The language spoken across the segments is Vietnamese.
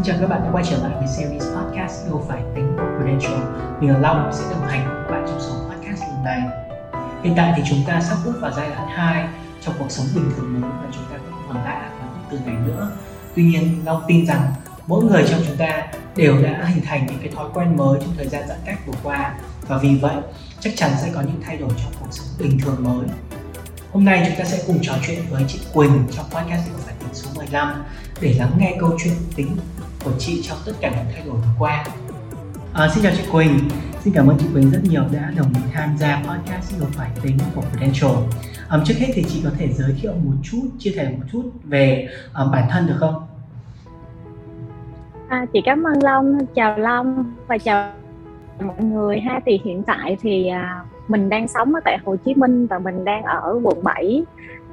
Xin chào các bạn đã quay trở lại với series podcast Yêu Phải Tính của Prudential. Mình là Long sẽ đồng hành cùng các bạn trong số podcast lần này. Hiện tại thì chúng ta sắp bước vào giai đoạn 2 trong cuộc sống bình thường mới và chúng ta cũng còn lại là từ ngày nữa. Tuy nhiên, Long tin rằng mỗi người trong chúng ta đều đã hình thành những cái thói quen mới trong thời gian giãn cách vừa qua và vì vậy chắc chắn sẽ có những thay đổi trong cuộc sống bình thường mới. Hôm nay chúng ta sẽ cùng trò chuyện với chị Quỳnh trong podcast Yêu Phải Tính số 15 để lắng nghe câu chuyện tính của chị trong tất cả những thay đổi vừa qua. À, xin chào chị Quỳnh, xin cảm ơn chị Quỳnh rất nhiều đã đồng ý tham gia podcast siêu Phải Tính của Prudential. Um, trước hết thì chị có thể giới thiệu một chút, chia sẻ một chút về um, bản thân được không? À, chị cảm ơn Long, chào Long và chào mọi người ha. Thì hiện tại thì à, mình đang sống ở tại Hồ Chí Minh và mình đang ở quận 7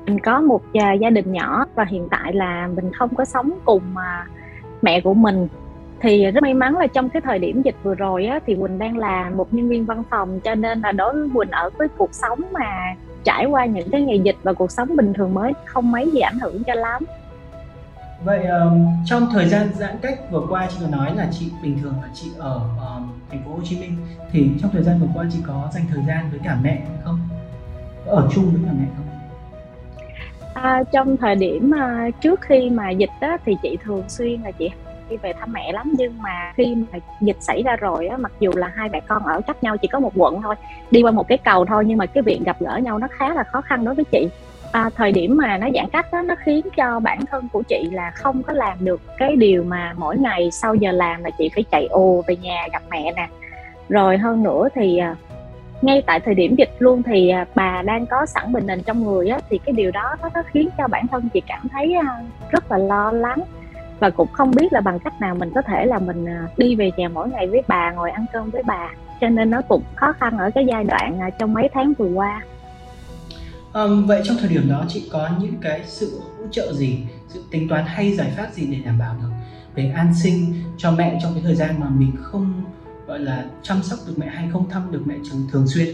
mình có một à, gia đình nhỏ và hiện tại là mình không có sống cùng à, mẹ của mình thì rất may mắn là trong cái thời điểm dịch vừa rồi á, thì Quỳnh đang là một nhân viên văn phòng cho nên là đối với Quỳnh ở với cuộc sống mà trải qua những cái ngày dịch và cuộc sống bình thường mới không mấy gì ảnh hưởng cho lắm Vậy um, trong thời gian giãn cách vừa qua chị có nói là chị bình thường là chị ở um, thành phố Hồ Chí Minh thì trong thời gian vừa qua chị có dành thời gian với cả mẹ hay không? Có ở chung với cả mẹ không? À, trong thời điểm uh, trước khi mà dịch á, thì chị thường xuyên là chị đi về thăm mẹ lắm. Nhưng mà khi mà dịch xảy ra rồi á mặc dù là hai mẹ con ở cách nhau chỉ có một quận thôi đi qua một cái cầu thôi nhưng mà cái việc gặp gỡ nhau nó khá là khó khăn đối với chị. À, thời điểm mà nó giãn cách đó nó khiến cho bản thân của chị là không có làm được cái điều mà mỗi ngày sau giờ làm là chị phải chạy ồ về nhà gặp mẹ nè. Rồi hơn nữa thì à, ngay tại thời điểm dịch luôn thì à, bà đang có sẵn bệnh nền trong người á, thì cái điều đó nó, nó khiến cho bản thân chị cảm thấy à, rất là lo lắng. Và cũng không biết là bằng cách nào mình có thể là mình à, đi về nhà mỗi ngày với bà ngồi ăn cơm với bà. Cho nên nó cũng khó khăn ở cái giai đoạn trong mấy tháng vừa qua. À, vậy trong thời điểm đó chị có những cái sự hỗ trợ gì, sự tính toán hay giải pháp gì để đảm bảo được về an sinh cho mẹ trong cái thời gian mà mình không gọi là chăm sóc được mẹ hay không thăm được mẹ thường thường xuyên?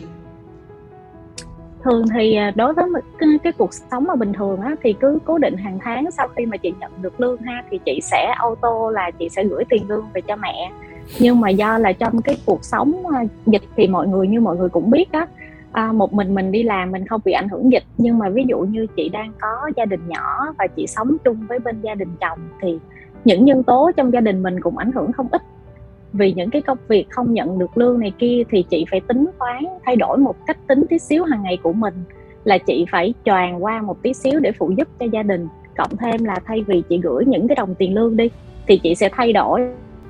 thường thì à, đối với cái, cái cuộc sống mà bình thường á thì cứ cố định hàng tháng sau khi mà chị nhận được lương ha thì chị sẽ auto là chị sẽ gửi tiền lương về cho mẹ. Nhưng mà do là trong cái cuộc sống à, dịch thì mọi người như mọi người cũng biết á à, một mình mình đi làm mình không bị ảnh hưởng dịch. Nhưng mà ví dụ như chị đang có gia đình nhỏ và chị sống chung với bên gia đình chồng thì những nhân tố trong gia đình mình cũng ảnh hưởng không ít vì những cái công việc không nhận được lương này kia thì chị phải tính toán, thay đổi một cách tính tí xíu hàng ngày của mình. Là chị phải tròn qua một tí xíu để phụ giúp cho gia đình. Cộng thêm là thay vì chị gửi những cái đồng tiền lương đi, thì chị sẽ thay đổi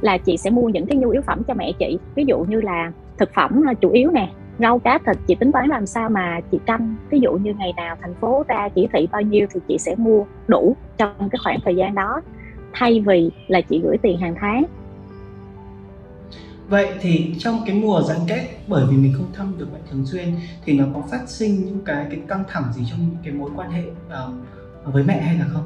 là chị sẽ mua những cái nhu yếu phẩm cho mẹ chị. Ví dụ như là thực phẩm là chủ yếu nè, rau cá thịt chị tính toán làm sao mà chị canh. Ví dụ như ngày nào thành phố ra chỉ thị bao nhiêu thì chị sẽ mua đủ trong cái khoảng thời gian đó. Thay vì là chị gửi tiền hàng tháng. Vậy thì trong cái mùa giãn cách bởi vì mình không thăm được mẹ thường xuyên thì nó có phát sinh những cái cái căng thẳng gì trong cái mối quan hệ uh, với mẹ hay là không?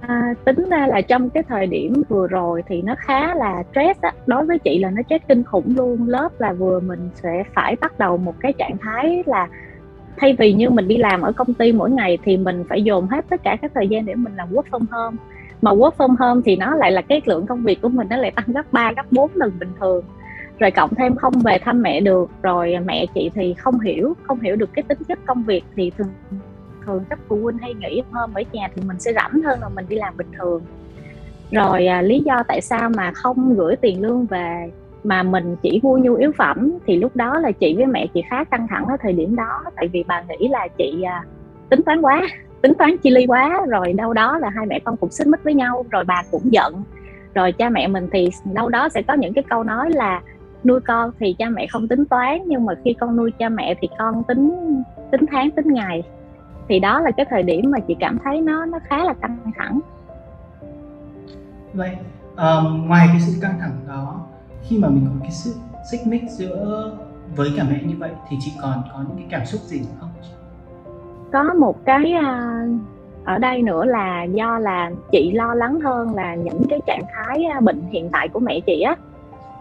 À, tính ra là trong cái thời điểm vừa rồi thì nó khá là stress á. đối với chị là nó stress kinh khủng luôn lớp là vừa mình sẽ phải bắt đầu một cái trạng thái là thay vì như mình đi làm ở công ty mỗi ngày thì mình phải dồn hết tất cả các thời gian để mình làm work from home mà work from home thì nó lại là cái lượng công việc của mình nó lại tăng gấp 3, gấp 4 lần bình thường. Rồi cộng thêm không về thăm mẹ được rồi mẹ chị thì không hiểu không hiểu được cái tính chất công việc thì thường thường các phụ huynh hay nghĩ hôm ở nhà thì mình sẽ rảnh hơn là mình đi làm bình thường. Rồi à, lý do tại sao mà không gửi tiền lương về mà mình chỉ mua nhu yếu phẩm thì lúc đó là chị với mẹ chị khá căng thẳng ở thời điểm đó tại vì bà nghĩ là chị à, tính toán quá tính toán chi ly quá rồi đâu đó là hai mẹ con cũng xích mích với nhau rồi bà cũng giận. Rồi cha mẹ mình thì đâu đó sẽ có những cái câu nói là nuôi con thì cha mẹ không tính toán nhưng mà khi con nuôi cha mẹ thì con tính tính tháng tính ngày. Thì đó là cái thời điểm mà chị cảm thấy nó nó khá là căng thẳng. Vậy um, ngoài cái sự căng thẳng đó khi mà mình có cái sự xích mích giữa với cả mẹ như vậy thì chị còn có những cái cảm xúc gì không? Có một cái à, ở đây nữa là do là chị lo lắng hơn là những cái trạng thái à, bệnh hiện tại của mẹ chị á.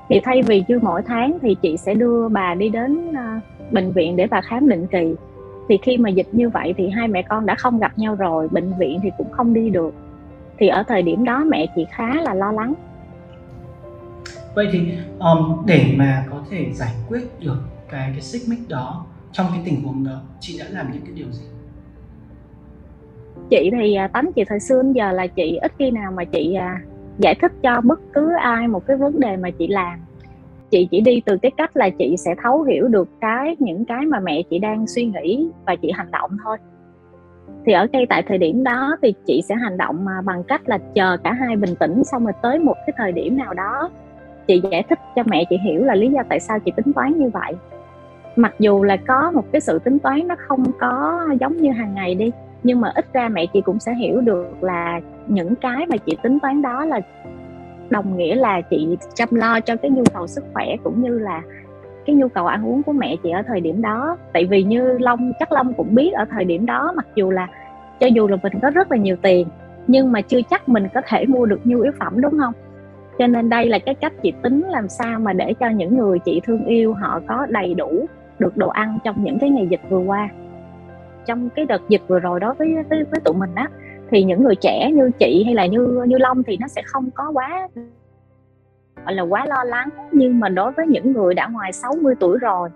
Thì thay vì chưa mỗi tháng thì chị sẽ đưa bà đi đến à, bệnh viện để bà khám định kỳ. Thì khi mà dịch như vậy thì hai mẹ con đã không gặp nhau rồi bệnh viện thì cũng không đi được. Thì ở thời điểm đó mẹ chị khá là lo lắng. Vậy thì um, để mà có thể giải quyết được cái cái xích mích đó trong cái tình huống đó chị đã làm những cái điều gì? Chị thì à, tánh chị thời xưa đến giờ là chị ít khi nào mà chị à, giải thích cho bất cứ ai một cái vấn đề mà chị làm. Chị chỉ đi từ cái cách là chị sẽ thấu hiểu được cái, những cái mà mẹ chị đang suy nghĩ và chị hành động thôi. Thì ở ngay tại thời điểm đó thì chị sẽ hành động mà bằng cách là chờ cả hai bình tĩnh xong rồi tới một cái thời điểm nào đó chị giải thích cho mẹ chị hiểu là lý do tại sao chị tính toán như vậy. Mặc dù là có một cái sự tính toán nó không có giống như hàng ngày đi nhưng mà ít ra mẹ chị cũng sẽ hiểu được là những cái mà chị tính toán đó là đồng nghĩa là chị chăm lo cho cái nhu cầu sức khỏe cũng như là cái nhu cầu ăn uống của mẹ chị ở thời điểm đó. Tại vì như long, chắc long cũng biết ở thời điểm đó, mặc dù là cho dù là mình có rất là nhiều tiền, nhưng mà chưa chắc mình có thể mua được nhu yếu phẩm, đúng không? Cho nên đây là cái cách chị tính làm sao mà để cho những người chị thương yêu họ có đầy đủ được đồ ăn trong những cái ngày dịch vừa qua trong cái đợt dịch vừa rồi đó với với, với tụi mình á thì những người trẻ như chị hay là như như long thì nó sẽ không có quá gọi là quá lo lắng. Nhưng mà đối với những người đã ngoài 60 tuổi rồi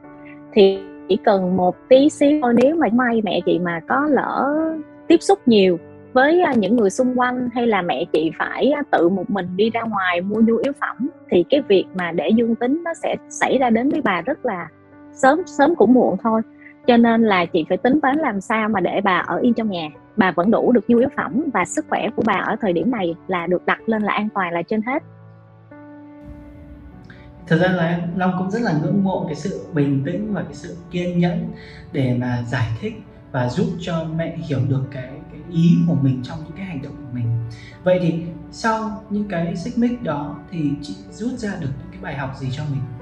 thì chỉ cần một tí xíu thôi nếu mà may mẹ chị mà có lỡ tiếp xúc nhiều với à, những người xung quanh hay là mẹ chị phải à, tự một mình đi ra ngoài mua nhu yếu phẩm thì cái việc mà để dương tính nó sẽ xảy ra đến với bà rất là sớm sớm cũng muộn thôi cho nên là chị phải tính toán làm sao mà để bà ở yên trong nhà. Bà vẫn đủ được nhu yếu phẩm và sức khỏe của bà ở thời điểm này là được đặt lên là an toàn là trên hết. Thật ra là long cũng rất là ngưỡng mộ cái sự bình tĩnh và cái sự kiên nhẫn để mà giải thích và giúp cho mẹ hiểu được cái cái ý của mình trong những cái hành động của mình. Vậy thì sau những cái xích mích đó thì chị rút ra được những cái bài học gì cho mình?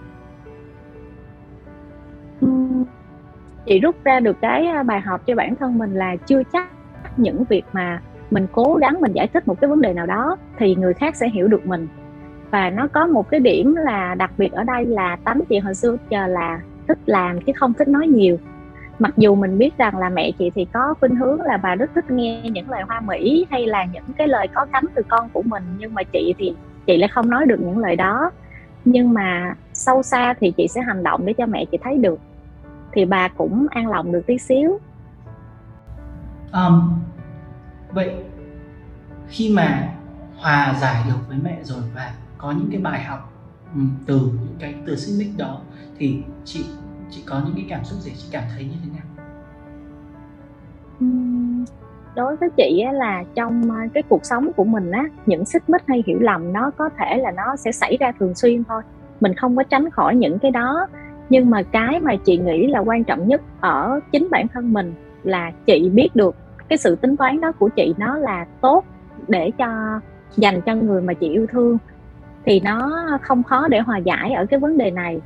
Chị rút ra được cái bài học cho bản thân mình là chưa chắc những việc mà mình cố gắng mình giải thích một cái vấn đề nào đó thì người khác sẽ hiểu được mình. Và nó có một cái điểm là đặc biệt ở đây là tánh chị hồi xưa giờ là thích làm chứ không thích nói nhiều. Mặc dù mình biết rằng là mẹ chị thì có khuynh hướng là bà rất thích nghe những lời hoa mỹ hay là những cái lời có cánh từ con của mình, nhưng mà chị thì chị lại không nói được những lời đó. Nhưng mà sâu xa thì chị sẽ hành động để cho mẹ chị thấy được thì bà cũng an lòng được tí xíu. Um, vậy khi mà hòa giải được với mẹ rồi và có những cái bài học um, từ những cái từ sinh mích đó thì chị chị có những cái cảm xúc gì? Chị cảm thấy như thế nào? Đối với chị á, là trong ờ, cái cuộc sống của mình á những xích mích hay hiểu lầm nó có thể là nó sẽ xảy ra thường xuyên thôi. Mình không có tránh khỏi những cái đó nhưng mà cái mà chị nghĩ là quan trọng nhất ở chính bản thân mình là chị biết được cái sự tính toán đó của chị nó là tốt để cho dành cho người mà chị yêu thương. Thì nó không khó để hòa giải ở cái vấn đề này.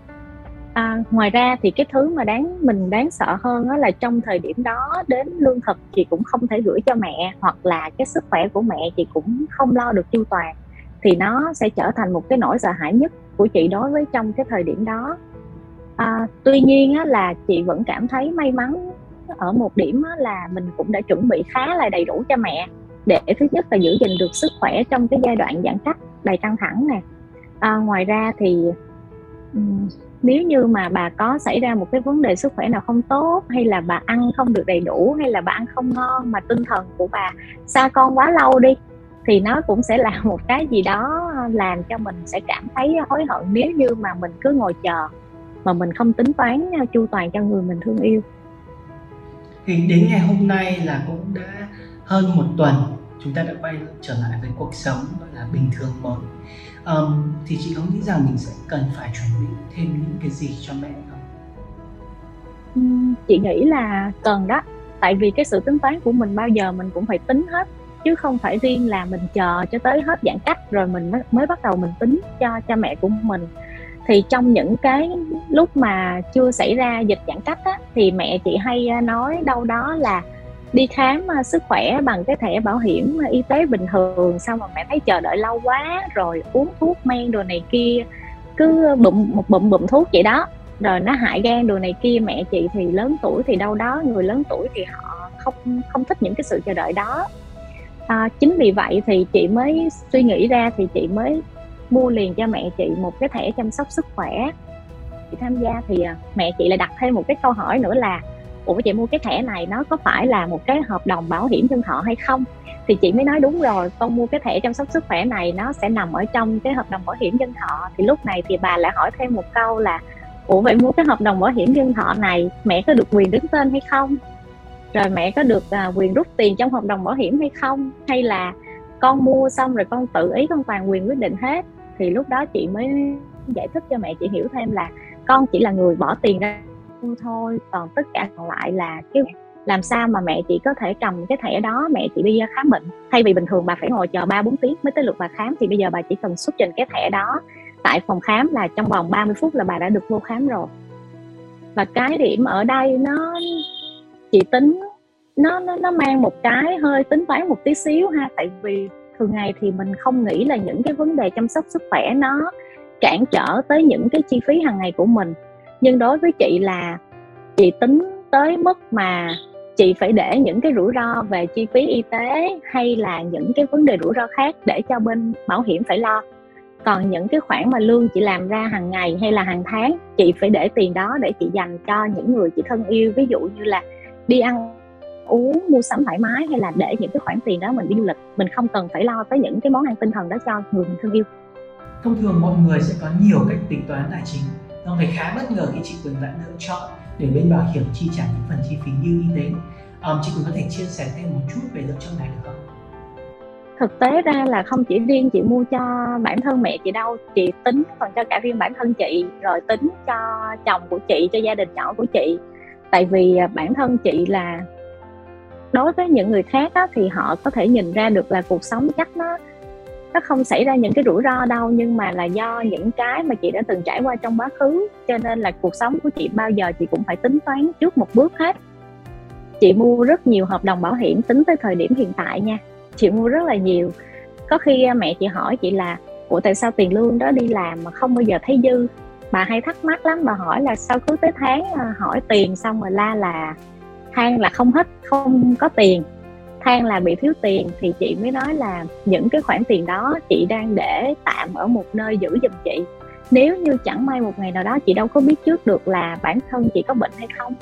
À, ngoài ra thì cái thứ mà đáng mình đáng sợ hơn đó là trong thời điểm đó đến lương thực chị cũng không thể gửi cho mẹ hoặc là cái sức khỏe của mẹ chị cũng không lo được chu toàn. Thì nó sẽ trở thành một cái nỗi sợ hãi nhất của chị đối với trong cái thời điểm đó à, tuy nhiên á, là chị vẫn cảm thấy may mắn ở một điểm á, là mình cũng đã chuẩn bị khá là đầy đủ cho mẹ để thứ nhất là giữ gìn được sức khỏe trong cái giai đoạn giãn cách đầy căng thẳng nè. À, ngoài ra thì um, nếu như mà bà có xảy ra một cái vấn đề sức khỏe nào không tốt hay là bà ăn không được đầy đủ hay là bà ăn không ngon mà tinh thần của bà xa con quá lâu đi thì nó cũng sẽ là một cái gì đó à, làm cho mình sẽ cảm thấy hối hận nếu như mà mình cứ ngồi chờ mà mình không tính toán à, chu toàn cho người mình thương yêu. Thì đến ngày hôm nay là cũng đã hơn một tuần chúng ta đã quay trở lại với cuộc sống gọi là bình thường mới. Um, thì chị có nghĩ rằng mình sẽ cần phải chuẩn bị thêm những cái gì cho mẹ không? Chị nghĩ là cần đó. Tại vì cái sự tính toán của mình bao giờ mình cũng phải tính hết chứ không phải riêng là mình chờ cho tới hết giãn cách rồi mình mới, mới bắt đầu mình tính cho cha mẹ của mình thì trong những cái lúc mà chưa xảy ra dịch giãn cách á, thì mẹ chị hay nói đâu đó là đi khám sức khỏe bằng cái thẻ bảo hiểm y tế bình thường xong mà mẹ thấy chờ đợi lâu quá rồi uống thuốc men đồ này kia cứ bụng một bụng bụng thuốc vậy đó. Rồi nó hại gan đồ này kia mẹ chị thì lớn tuổi thì đâu đó người lớn tuổi thì họ không không thích những cái sự chờ đợi đó. À, chính vì vậy thì chị mới suy nghĩ ra thì chị mới mua liền cho mẹ chị một cái thẻ chăm sóc sức khỏe. Chị tham gia thì à, mẹ chị lại đặt thêm một cái câu hỏi nữa là ủa chị mua cái thẻ này nó có phải là một cái hợp đồng bảo hiểm nhân thọ hay không? Thì chị mới nói đúng rồi con mua cái thẻ chăm sóc sức khỏe này nó sẽ nằm ở trong cái hợp đồng bảo hiểm nhân thọ. Thì lúc này thì bà lại hỏi thêm một câu là ủa vậy mua cái hợp đồng bảo hiểm nhân thọ này mẹ có được quyền đứng tên hay không? Rồi mẹ có được à, quyền rút tiền trong hợp đồng bảo hiểm hay không? Hay là con mua xong rồi con tự ý con toàn quyền quyết định hết? Thì lúc đó chị mới giải thích cho mẹ chị hiểu thêm là con chỉ là người bỏ tiền ra thôi, còn tất cả còn lại là cái làm sao mà mẹ chị có thể cầm cái thẻ đó, mẹ chị đi khám bệnh. Thay vì bình thường bà phải ngồi chờ 3 4 tiếng mới tới lượt bà khám, thì bây giờ bà chỉ cần xuất trình cái thẻ đó tại phòng khám là trong vòng 30 phút là bà đã được vô khám rồi. Và cái điểm ở đây nó, chị tính, nó nó nó mang một cái hơi tính toán một tí xíu ha, tại vì thường ngày thì mình không nghĩ là những cái vấn đề chăm sóc sức khỏe nó cản trở tới những cái chi phí hàng ngày của mình. Nhưng đối với chị là chị tính tới mức mà chị phải để những cái rủi ro về chi phí y tế hay là những cái vấn đề rủi ro khác để cho bên bảo hiểm phải lo. Còn những cái khoản mà lương chị làm ra hàng ngày hay là hàng tháng, chị phải để tiền đó để chị dành cho những người chị thân yêu. Ví dụ như là đi ăn uống mua sắm thoải mái hay là để những cái khoản tiền đó mình đi du lịch mình không cần phải lo tới những cái món ăn tinh thần đó cho người mình thương yêu thông thường mọi người sẽ có nhiều cách tính toán tài chính Long thấy khá bất ngờ khi chị Quỳnh lại lựa chọn để bên bảo hiểm chi trả những phần chi phí như y tế. Um, chị Quỳnh có thể chia sẻ thêm một chút về lựa chọn này được không? Thực tế ra là không chỉ riêng chị mua cho bản thân mẹ chị đâu, chị tính còn cho cả riêng bản thân chị, rồi tính cho chồng của chị, cho gia đình nhỏ của chị. Tại vì bản thân chị là đối với những người khác á, thì họ có thể nhìn ra được là cuộc sống chắc nó nó không xảy ra những cái rủi ro đâu nhưng mà là do những cái mà chị đã từng trải qua trong quá khứ. Cho nên là cuộc sống của chị bao giờ chị cũng phải tính toán trước một bước hết. Chị mua rất nhiều hợp đồng bảo hiểm tính tới thời điểm hiện tại nha. Chị mua rất là nhiều. Có khi à, mẹ chị hỏi chị là ủa tại sao tiền lương đó đi làm mà không bao giờ thấy dư? Bà hay thắc mắc lắm bà hỏi là sao cứ tới tháng à, hỏi tiền xong rồi la là than là không hết, không có tiền. Than là bị thiếu tiền thì chị mới nói là những cái khoản tiền đó chị đang để tạm ở một nơi giữ giùm chị. Nếu như chẳng may một ngày nào đó chị đâu có biết trước được là bản thân chị có bệnh hay không,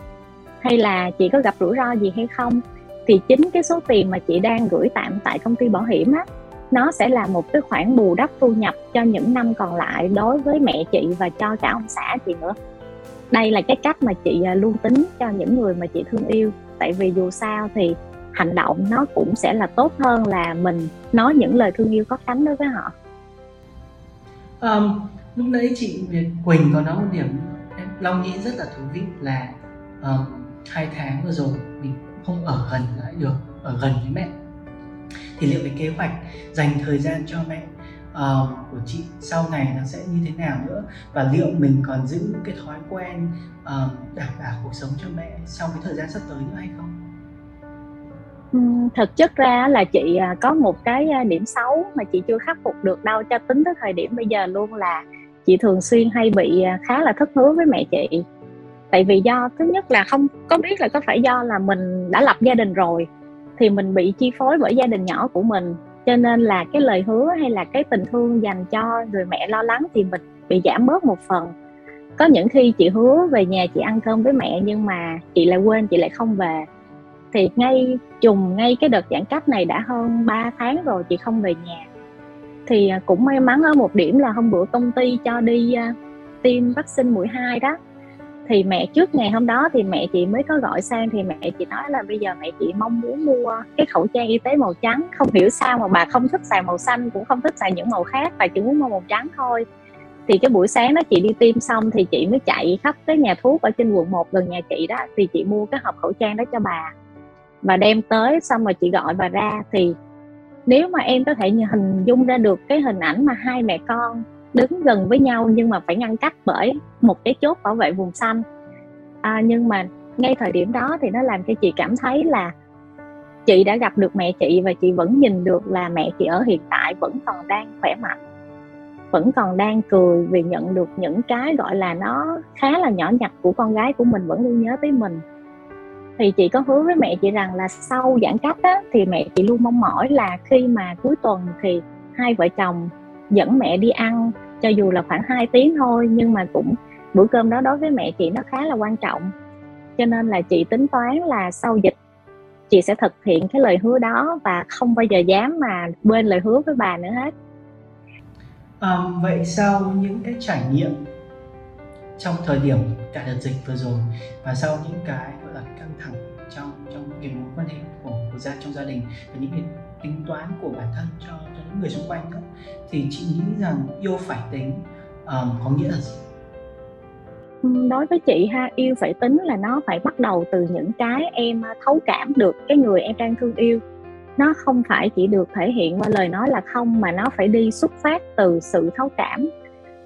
hay là chị có gặp rủi ro gì hay không, thì chính cái số tiền mà chị đang gửi tạm tại công ty bảo hiểm á, nó sẽ là một cái khoản bù đắp thu nhập cho những năm còn lại đối với mẹ chị và cho cả ông xã chị nữa đây là cái cách mà chị à, luôn tính cho những người mà chị thương yêu. Tại vì dù sao thì hành động nó cũng sẽ là tốt hơn là mình nói những lời thương yêu có cánh đối với họ. Um, lúc nãy chị Việt Quỳnh có nói một điểm em Long nghĩ rất là thú vị là um, hai tháng vừa rồi mình không ở gần lại được ở gần với mẹ. Thì liệu cái kế hoạch dành thời gian cho mẹ uh, của chị sau này nó sẽ như thế nào nữa? Và liệu mình còn giữ cái thói quen uh, đảm bảo cuộc sống cho mẹ trong cái thời gian sắp tới nữa hay không? Ừ, thực chất ra là chị à, có một cái à, điểm xấu mà chị chưa khắc phục được đâu cho tính tới thời điểm bây giờ luôn là chị thường xuyên hay bị à, khá là thất hứa với mẹ chị. Tại vì do thứ nhất là không có biết là có phải do là mình đã lập gia đình rồi thì mình bị chi phối bởi gia đình nhỏ của mình cho nên là cái lời hứa hay là cái tình thương dành cho người mẹ lo lắng thì mình bị giảm bớt một phần. Có những khi chị hứa về nhà chị ăn cơm với mẹ nhưng mà chị lại quên, chị lại không về. Thì ngay trùng ngay cái đợt giãn cách này đã hơn 3 tháng rồi chị không về nhà. Thì à, cũng may mắn ở một điểm là hôm bữa công ty cho đi à, tiêm vaccine mũi 2 đó thì mẹ trước ngày hôm đó thì mẹ chị mới có gọi sang thì mẹ chị nói là bây giờ mẹ chị mong muốn mua cái khẩu trang y tế màu trắng. Không hiểu sao mà bà không thích xài màu xanh, cũng không thích xài những màu khác, bà chỉ muốn mua màu trắng thôi. Thì cái buổi sáng đó chị đi tiêm xong thì chị mới chạy khắp cái nhà thuốc ở trên quận 1 gần nhà chị đó, thì chị mua cái hộp khẩu trang đó cho bà. Và đem tới, xong rồi chị gọi bà ra, thì nếu mà em có thể hình dung ra được cái hình ảnh mà hai mẹ con đứng gần với nhau nhưng mà phải ngăn cách bởi một cái chốt bảo vệ vùng xanh. À, nhưng mà ngay thời điểm đó thì nó làm cho chị cảm thấy là chị đã gặp được mẹ chị và chị vẫn nhìn được là mẹ chị ở hiện tại vẫn còn đang khỏe mạnh vẫn còn đang cười vì nhận được những cái gọi là nó khá là nhỏ nhặt của con gái của mình vẫn luôn nhớ tới mình. Thì chị có hứa với mẹ chị rằng là sau giãn cách á, thì mẹ chị luôn mong mỏi là khi mà cuối tuần thì hai vợ chồng dẫn mẹ đi ăn cho dù là khoảng 2 tiếng thôi nhưng mà cũng bữa cơm đó đối với mẹ chị nó khá là quan trọng. Cho nên là chị tính toán là sau dịch chị sẽ thực hiện cái lời hứa đó và không bao giờ dám mà quên lời hứa với bà nữa hết. À, vậy sau những cái trải nghiệm trong thời điểm cả đợt dịch vừa rồi và sau những cái gọi là căng thẳng trong trong cái mối quan hệ của của gia trong gia đình và những cái tính toán của bản thân cho cho những người xung quanh nữa thì chị nghĩ rằng yêu phải tính um, có nghĩa là gì? Đối với chị ha yêu phải tính là nó phải bắt đầu từ những cái em thấu cảm được cái người em đang thương yêu. Nó không phải chỉ được thể hiện qua lời nói là không mà nó phải đi xuất phát từ sự thấu cảm.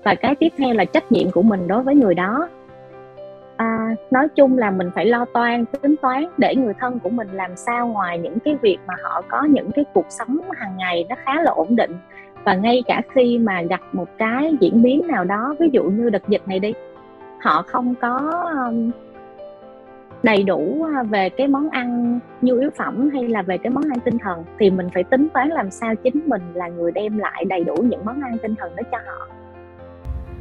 Và cái tiếp theo là trách nhiệm của mình đối với người đó nói chung là mình phải lo toan tính toán để người thân của mình làm sao ngoài những cái việc mà họ có những cái cuộc sống hàng ngày nó khá là ổn định. Và ngay cả khi mà gặp một cái diễn biến nào đó ví dụ như đợt dịch này đi họ không có um, đầy đủ à, về cái món ăn nhu yếu phẩm hay là về cái món ăn tinh thần thì mình phải tính toán làm sao chính mình là người đem lại đầy đủ những món ăn tinh thần đó cho họ.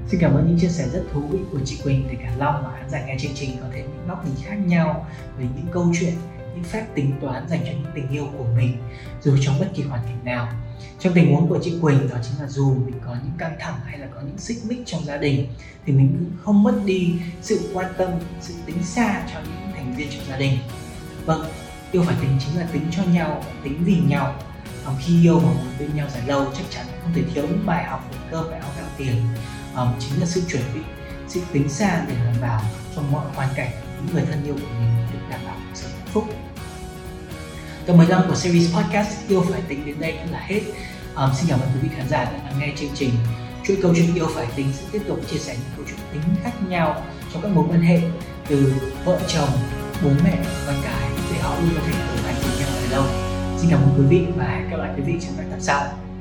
Xin cảm ơn những chia sẻ rất thú vị của chị Quỳnh để cả Long và khán giả nghe chương trình có thể những góc nhìn khác nhau về những câu chuyện, những phép tính toán dành cho những tình yêu của mình dù trong bất kỳ hoàn cảnh nào. Trong tình huống của chị Quỳnh đó chính là dù mình có những căng thẳng hay là có những xích mích trong gia đình thì mình cũng không mất đi sự quan tâm, sự tính xa cho những thành viên trong gia đình. Vâng, yêu phải tính chính là tính cho nhau, tính vì nhau. Còn khi yêu mà muốn bên nhau dài lâu chắc chắn không thể thiếu những bài học về cơ bản gạo tiền um, chính là sự chuẩn bị sự tính xa để đảm bảo trong mọi hoàn cảnh những người thân yêu của mình được đảm bảo sự hạnh phúc. Tập 15 của series podcast yêu phải tính đến đây cũng là hết. Um, xin cảm ơn quý vị khán giả đã lắng nghe chương trình. Chuỗi câu chuyện yêu phải tính sẽ tiếp tục chia sẻ những câu chuyện tính khác nhau trong các mối quan hệ từ vợ chồng bố mẹ con cái để họ luôn có thể đồng hành cùng nhau dài lâu xin cảm ơn quý vị và hẹn gặp lại quý vị trong các tập sau.